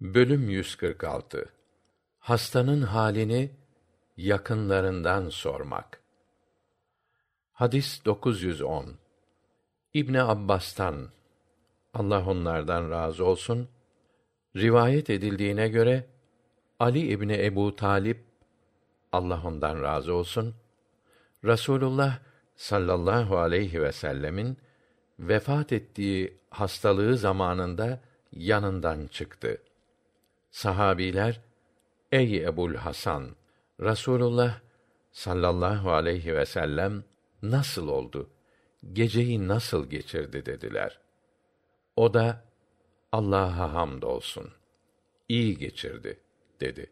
Bölüm 146 Hastanın halini yakınlarından sormak. Hadis 910. İbn Abbas'tan Allah onlardan razı olsun rivayet edildiğine göre Ali İbni Ebu Talip Allah ondan razı olsun Rasulullah sallallahu aleyhi ve sellemin vefat ettiği hastalığı zamanında yanından çıktı. Sahabiler, Ey Ebul Hasan, Rasulullah sallallahu aleyhi ve sellem nasıl oldu? Geceyi nasıl geçirdi dediler. O da Allah'a hamdolsun. İyi geçirdi dedi.